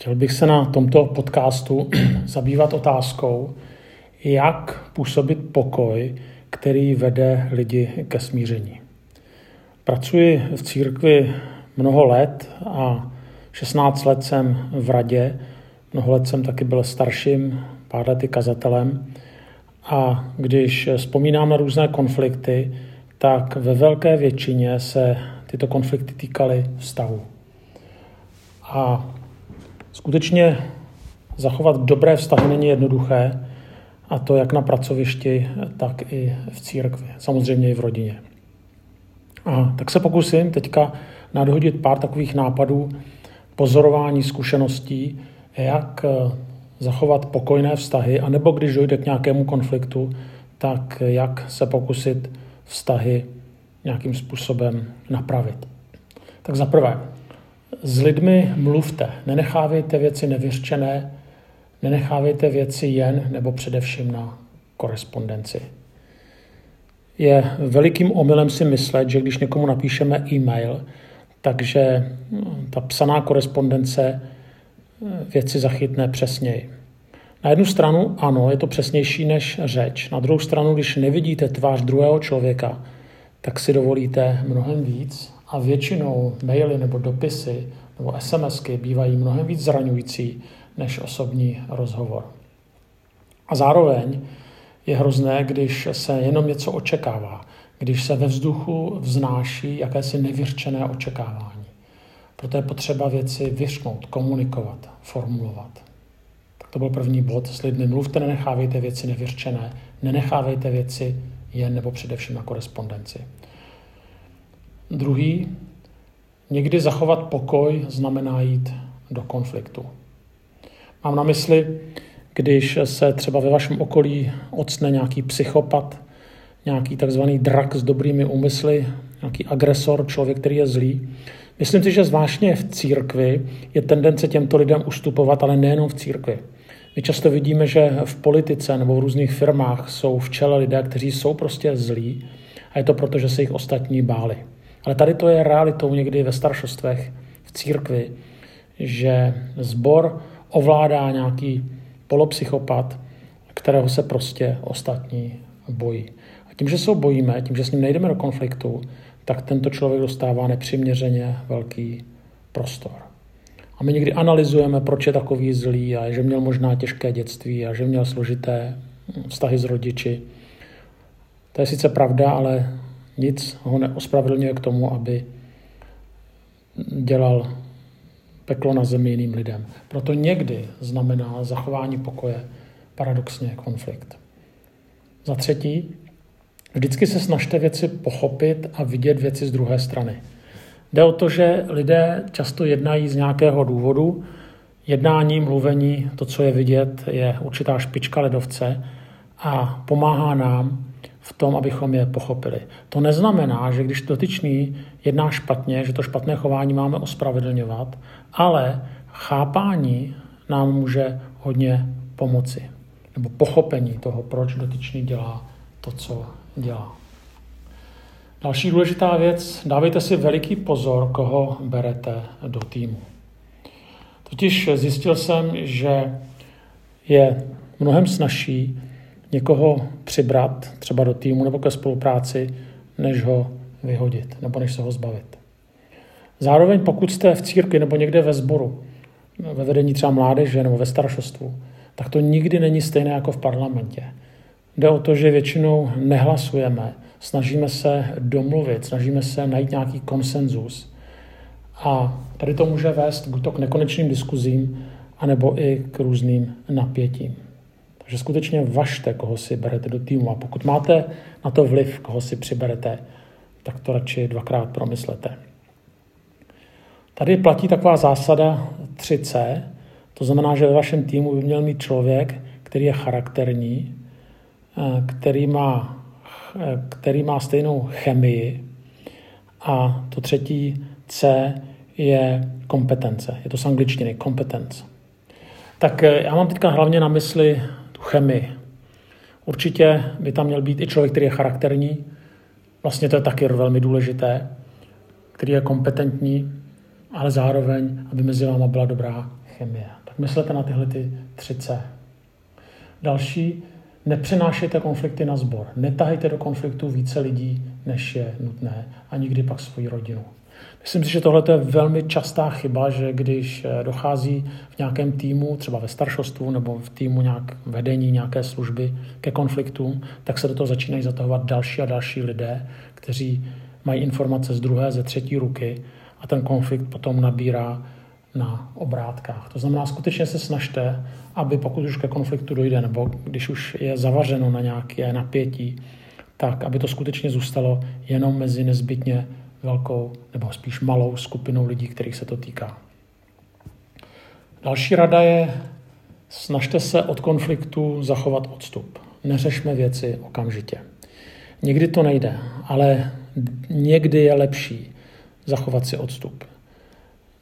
Chtěl bych se na tomto podcastu zabývat otázkou, jak působit pokoj, který vede lidi ke smíření. Pracuji v církvi mnoho let a 16 let jsem v radě, mnoho let jsem taky byl starším, pár lety kazatelem. A když vzpomínám na různé konflikty, tak ve velké většině se tyto konflikty týkaly vztahu. A skutečně zachovat dobré vztahy není jednoduché, a to jak na pracovišti, tak i v církvi, samozřejmě i v rodině. A tak se pokusím teďka nadhodit pár takových nápadů, pozorování zkušeností, jak eh, zachovat pokojné vztahy, anebo když dojde k nějakému konfliktu, tak jak se pokusit vztahy nějakým způsobem napravit. Tak za prvé, s lidmi mluvte, nenechávejte věci nevyřčené, nenechávejte věci jen nebo především na korespondenci. Je velikým omylem si myslet, že když někomu napíšeme e-mail, takže hm, ta psaná korespondence hm, věci zachytne přesněji. Na jednu stranu ano, je to přesnější než řeč. Na druhou stranu, když nevidíte tvář druhého člověka, tak si dovolíte mnohem víc a většinou maily nebo dopisy nebo SMSky bývají mnohem víc zraňující než osobní rozhovor. A zároveň je hrozné, když se jenom něco očekává, když se ve vzduchu vznáší jakési nevyřčené očekávání. Proto je potřeba věci vyřknout, komunikovat, formulovat. Tak to byl první bod. S lidmi mluvte, nenechávejte věci nevyřčené, nenechávejte věci jen nebo především na korespondenci. Druhý, někdy zachovat pokoj znamená jít do konfliktu. Mám na mysli, když se třeba ve vašem okolí ocne nějaký psychopat, nějaký takzvaný drak s dobrými úmysly, nějaký agresor, člověk, který je zlý. Myslím si, že zvláštně v církvi je tendence těmto lidem ustupovat, ale nejenom v církvi. My často vidíme, že v politice nebo v různých firmách jsou v čele lidé, kteří jsou prostě zlí a je to proto, že se jich ostatní báli. Ale tady to je realitou někdy ve staršostvech, v církvi, že zbor ovládá nějaký polopsychopat, kterého se prostě ostatní bojí. A tím, že se ho bojíme, tím, že s ním nejdeme do konfliktu, tak tento člověk dostává nepřiměřeně velký prostor. A my někdy analyzujeme, proč je takový zlý a že měl možná těžké dětství a že měl složité vztahy s rodiči. To je sice pravda, ale nic ho neospravedlňuje k tomu, aby dělal peklo na zemi jiným lidem. Proto někdy znamená zachování pokoje paradoxně konflikt. Za třetí, vždycky se snažte věci pochopit a vidět věci z druhé strany. Jde o to, že lidé často jednají z nějakého důvodu. Jednání, mluvení, to, co je vidět, je určitá špička ledovce a pomáhá nám v tom, abychom je pochopili. To neznamená, že když dotyčný jedná špatně, že to špatné chování máme ospravedlňovat, ale chápání nám může hodně pomoci. Nebo pochopení toho, proč dotyčný dělá to, co dělá. Další důležitá věc, dávejte si veliký pozor, koho berete do týmu. Totiž zjistil jsem, že je mnohem snažší někoho přibrat třeba do týmu nebo ke spolupráci, než ho vyhodit nebo než se ho zbavit. Zároveň pokud jste v církvi nebo někde ve sboru, ve vedení třeba mládeže nebo ve staršostvu, tak to nikdy není stejné jako v parlamentě. Jde o to, že většinou nehlasujeme, snažíme se domluvit, snažíme se najít nějaký konsenzus. A tady to může vést k nekonečným diskuzím anebo i k různým napětím. Takže skutečně važte, koho si berete do týmu. A pokud máte na to vliv, koho si přiberete, tak to radši dvakrát promyslete. Tady platí taková zásada 3C, to znamená, že ve vašem týmu by měl mít člověk, který je charakterní, eh, který má, který má stejnou chemii a to třetí C je kompetence. Je to z angličtiny, competence. Tak eh, já mám teďka hlavně na mysli tu chemii. Určitě by tam měl být i člověk, který je charakterní, vlastně to je taky velmi důležité, který je kompetentní, ale zároveň, aby mezi váma byla dobrá chemie. Tak myslete na tyhle ty tři C. Další, nepřenášejte konflikty na sbor. Netahejte do konfliktu více lidí, než je nutné a nikdy pak svoji rodinu. Myslím si, že tohle je velmi častá chyba, že když eh, dochází v nějakém týmu, třeba ve staršostvu nebo v týmu nějak vedení nějaké služby ke konfliktům, tak se do toho začínají zatahovat další a další lidé, kteří mají informace z druhé, ze třetí ruky a ten konflikt potom nabírá na obrátkách. To znamená, skutečně se snažte, aby pokud už ke konfliktu dojde, nebo když už je zavařeno na nějaké napětí, tak aby to skutečně zůstalo jenom mezi nezbytně velkou nebo spíš malou skupinou lidí, kterých se to týká. Další rada je, snažte se od konfliktu zachovat odstup. Neřešme věci okamžitě. Někdy to nejde, ale někdy je lepší zachovat si odstup.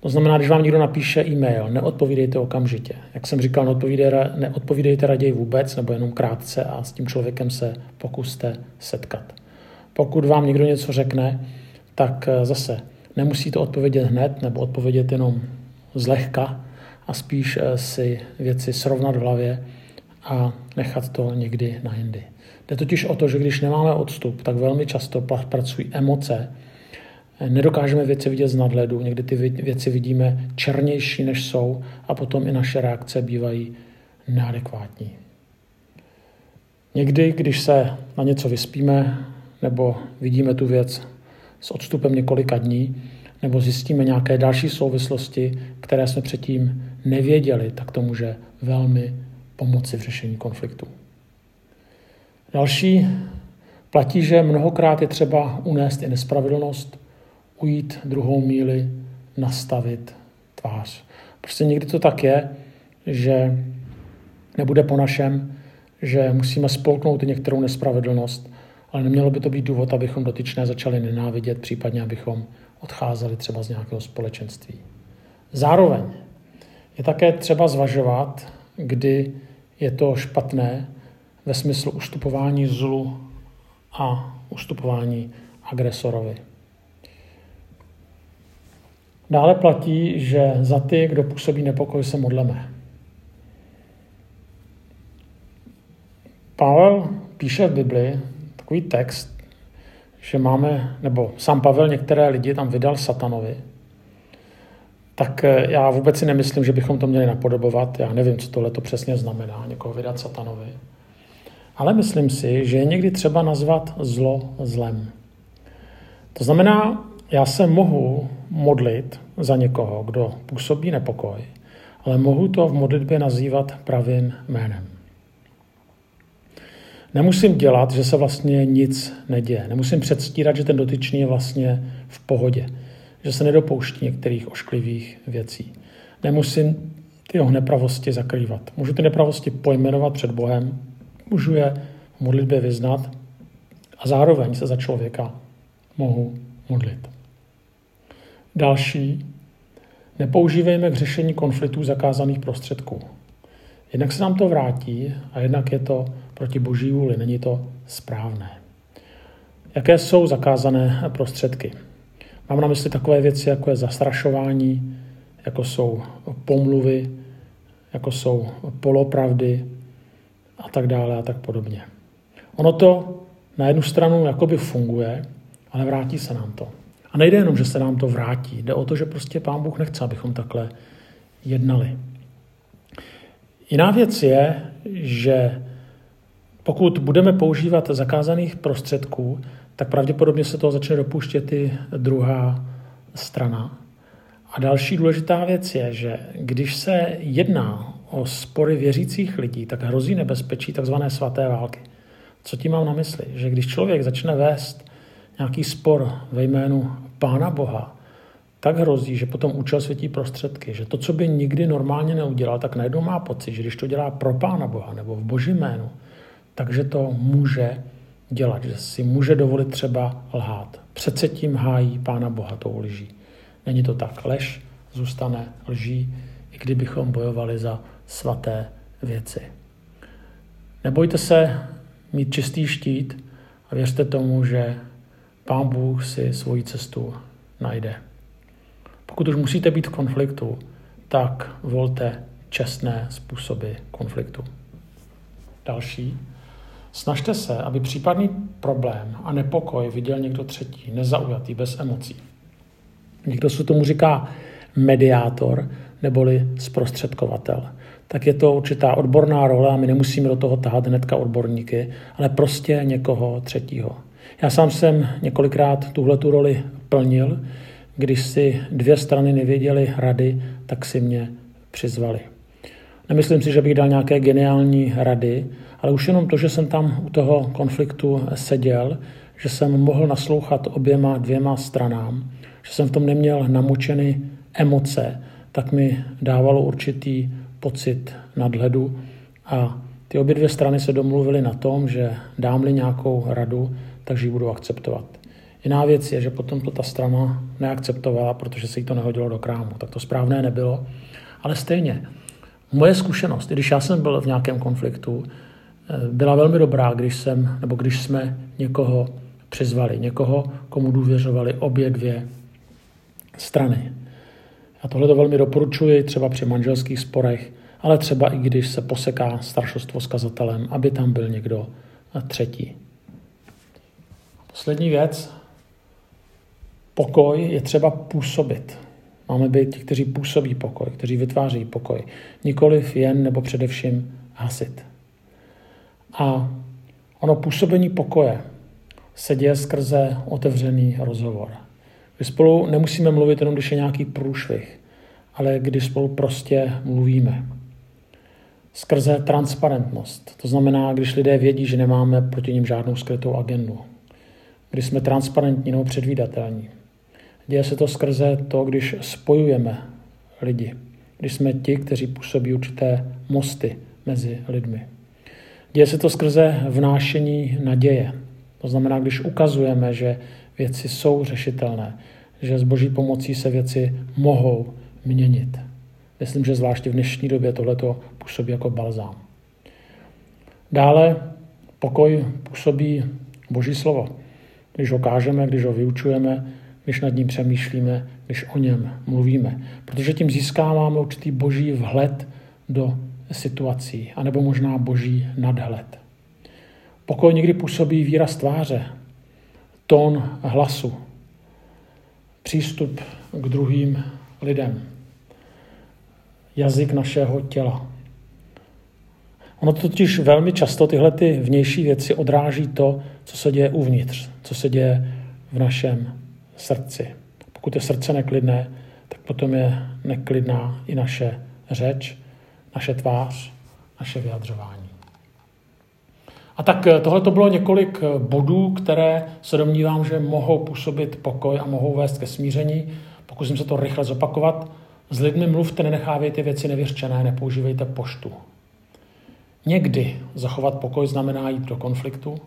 To znamená, když vám někdo napíše e-mail, neodpovídejte okamžitě. Jak jsem říkal, neodpovídejte, neodpovídejte raději vůbec nebo jenom krátce a s tím člověkem se pokuste setkat. Pokud vám někdo něco řekne, tak eh, zase nemusí to odpovědět hned nebo odpovědět jenom zlehka a spíš eh, si věci srovnat v hlavě a nechat to někdy na jindy. Jde totiž o to, že když nemáme odstup, tak velmi často pracují emoce, nedokážeme věci vidět z nadhledu, někdy ty věci vidíme černější, než jsou a potom i naše reakce bývají neadekvátní. Někdy, když se na něco vyspíme nebo vidíme tu věc s odstupem několika dní, nebo zjistíme nějaké další souvislosti, které jsme předtím nevěděli, tak to může velmi pomoci v řešení konfliktu. Další platí, že mnohokrát je třeba unést i nespravedlnost, ujít druhou míli, nastavit tvář. Prostě někdy to tak je, že nebude po našem, že musíme spolknout některou nespravedlnost, ale nemělo by to být důvod, abychom dotyčné začali nenávidět, případně abychom odcházeli třeba z nějakého společenství. Zároveň je také třeba zvažovat, kdy je to špatné ve smyslu ustupování zlu a ustupování agresorovi. Dále platí, že za ty, kdo působí nepokoj, se modleme. Pavel píše v Bibli takový text, že máme, nebo sám Pavel některé lidi tam vydal satanovi, tak eh, já vůbec si nemyslím, že bychom to měli napodobovat. Já nevím, co tohle to přesně znamená, někoho vydat satanovi. Ale myslím si, že je někdy třeba nazvat zlo zlem. To znamená, já se mohu modlit za někoho, kdo působí nepokoj, ale mohu to v modlitbě nazývat pravým jménem. Nemusím dělat, že se vlastně nic neděje. Nemusím předstírat, že ten dotyčný je vlastně v pohodě, že se nedopouští některých ošklivých věcí. Nemusím ty jeho nepravosti zakrývat. Můžu ty nepravosti pojmenovat před Bohem, můžu je v modlitbě vyznat a zároveň se za člověka mohu modlit. Další, nepoužívejme k řešení konfliktů zakázaných prostředků. Jednak se nám to vrátí a jednak je to proti boží vůli, není to správné. Jaké jsou zakázané prostředky? Mám na mysli takové věci, jako je zastrašování, jako jsou pomluvy, jako jsou polopravdy a tak dále a tak podobně. Ono to na jednu stranu jakoby funguje, ale vrátí se nám to. Nejde jenom, že se nám to vrátí, jde o to, že prostě Pán Bůh nechce, abychom takhle jednali. Jiná věc je, že pokud budeme používat zakázaných prostředků, tak pravděpodobně se toho začne dopouštět i druhá strana. A další důležitá věc je, že když se jedná o spory věřících lidí, tak hrozí nebezpečí tzv. svaté války. Co tím mám na mysli? Že když člověk začne vést nějaký spor ve jménu Pána Boha, tak hrozí, že potom účel světí prostředky, že to, co by nikdy normálně neudělal, tak najednou má pocit, že když to dělá pro Pána Boha nebo v Boží jménu, takže to může dělat, že si může dovolit třeba lhát. Přece tím hájí Pána Boha tou lží. Není to tak. Lež zůstane lží, i kdybychom bojovali za svaté věci. Nebojte se mít čistý štít a věřte tomu, že Pán Bůh si svoji cestu najde. Pokud už musíte být v konfliktu, tak volte čestné způsoby konfliktu. Další. Snažte se, aby případný problém a nepokoj viděl někdo třetí, nezaujatý, bez emocí. Někdo se tomu říká mediátor neboli zprostředkovatel. Tak je to určitá odborná role a my nemusíme do toho tahat hnedka odborníky, ale prostě někoho třetího. Já sám jsem několikrát tuhle tu roli plnil, když si dvě strany nevěděly rady, tak si mě přizvali. Nemyslím si, že bych dal nějaké geniální rady, ale už jenom to, že jsem tam u toho konfliktu seděl, že jsem mohl naslouchat oběma dvěma stranám, že jsem v tom neměl namočeny emoce, tak mi dávalo určitý pocit nadhledu a ty obě dvě strany se domluvily na tom, že dám-li nějakou radu, takže ji budu akceptovat. Jiná věc je, že potom to ta strana neakceptovala, protože se jí to nehodilo do krámu. Tak to správné nebylo. Ale stejně, moje zkušenost, i když já jsem byl v nějakém konfliktu, eh, byla velmi dobrá, když jsem, nebo když jsme někoho přizvali, někoho, komu důvěřovali obě dvě strany. Já tohle to velmi doporučuji třeba při manželských sporech, ale třeba i když se poseká staršostvo s kazatelem, aby tam byl někdo třetí. Poslední věc. Pokoj je třeba působit. Máme být ti, kteří působí pokoj, kteří vytváří pokoj. Nikoliv jen nebo především hasit. A ono působení pokoje se děje skrze otevřený rozhovor. Kdy spolu nemusíme mluvit jenom, když je nějaký průšvih, ale když spolu prostě mluvíme. Skrze transparentnost. To znamená, když lidé vědí, že nemáme proti ním žádnou skrytou agendu. Když jsme transparentní nebo předvídatelní. Děje se to skrze to, když spojujeme lidi. Když jsme ti, kteří působí určité mosty mezi lidmi. Děje se to skrze vnášení naděje. To znamená, když ukazujeme, že věci jsou řešitelné, že s boží pomocí se věci mohou měnit. Myslím, že zvláště v dnešní době tohleto působí jako balzám. Dále pokoj působí boží slovo. Když ho kážeme, když ho vyučujeme, když nad ním přemýšlíme, když o něm mluvíme. Protože tím získáváme určitý boží vhled do situací, anebo možná boží nadhled. Pokoj někdy působí výraz tváře, tón hlasu, přístup k druhým lidem, jazyk našeho těla. Ono totiž velmi často tyhle ty vnější věci odráží to, co se děje uvnitř, co se děje v našem srdci. Pokud je srdce neklidné, tak potom je neklidná i naše řeč, naše tvář, naše vyjadřování. A tak eh, tohle to bylo několik eh, bodů, které se domnívám, že mohou působit pokoj a mohou vést ke smíření. Pokusím se to rychle zopakovat. S lidmi mluvte, nenechávejte věci nevyřčené, nepoužívejte poštu. Někdy zachovat pokoj znamená jít do konfliktu.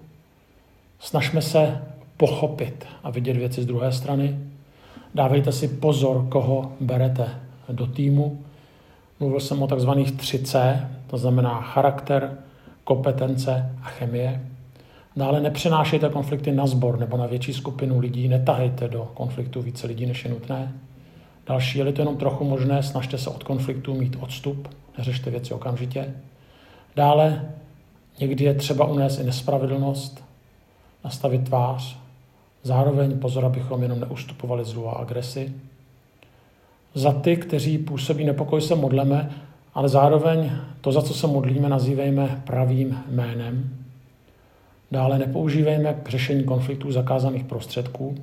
Snažme se pochopit a vidět věci z druhé strany. Dávejte si pozor, koho berete do týmu. Mluvil jsem o takzvaných 3C, to znamená charakter, kompetence a chemie. Dále nepřenášejte konflikty na sbor nebo na větší skupinu lidí, netahejte do konfliktu více lidí, než je nutné. Další, je to jenom trochu možné, snažte se od konfliktu mít odstup, neřešte věci okamžitě. Dále, někdy je třeba unést i nespravedlnost, nastavit tvář, zároveň pozor, abychom jenom neustupovali zlu a agresi. Za ty, kteří působí nepokoj, se modleme, ale zároveň to, za co se modlíme, nazývejme pravým jménem. Dále nepoužívejme k řešení konfliktů zakázaných prostředků.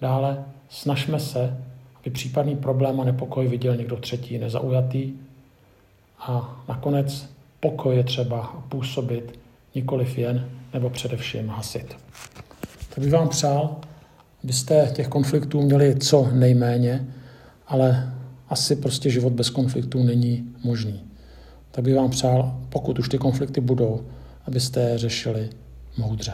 Dále snažme se, aby případný problém a nepokoj viděl někdo třetí, nezaujatý. A nakonec pokoj je třeba působit nikoliv jen nebo především hasit. Tak bych vám přál, abyste těch konfliktů měli co nejméně, ale asi prostě život bez konfliktů není možný. Tak bych vám přál, pokud už ty konflikty budou, abyste je řešili moudře.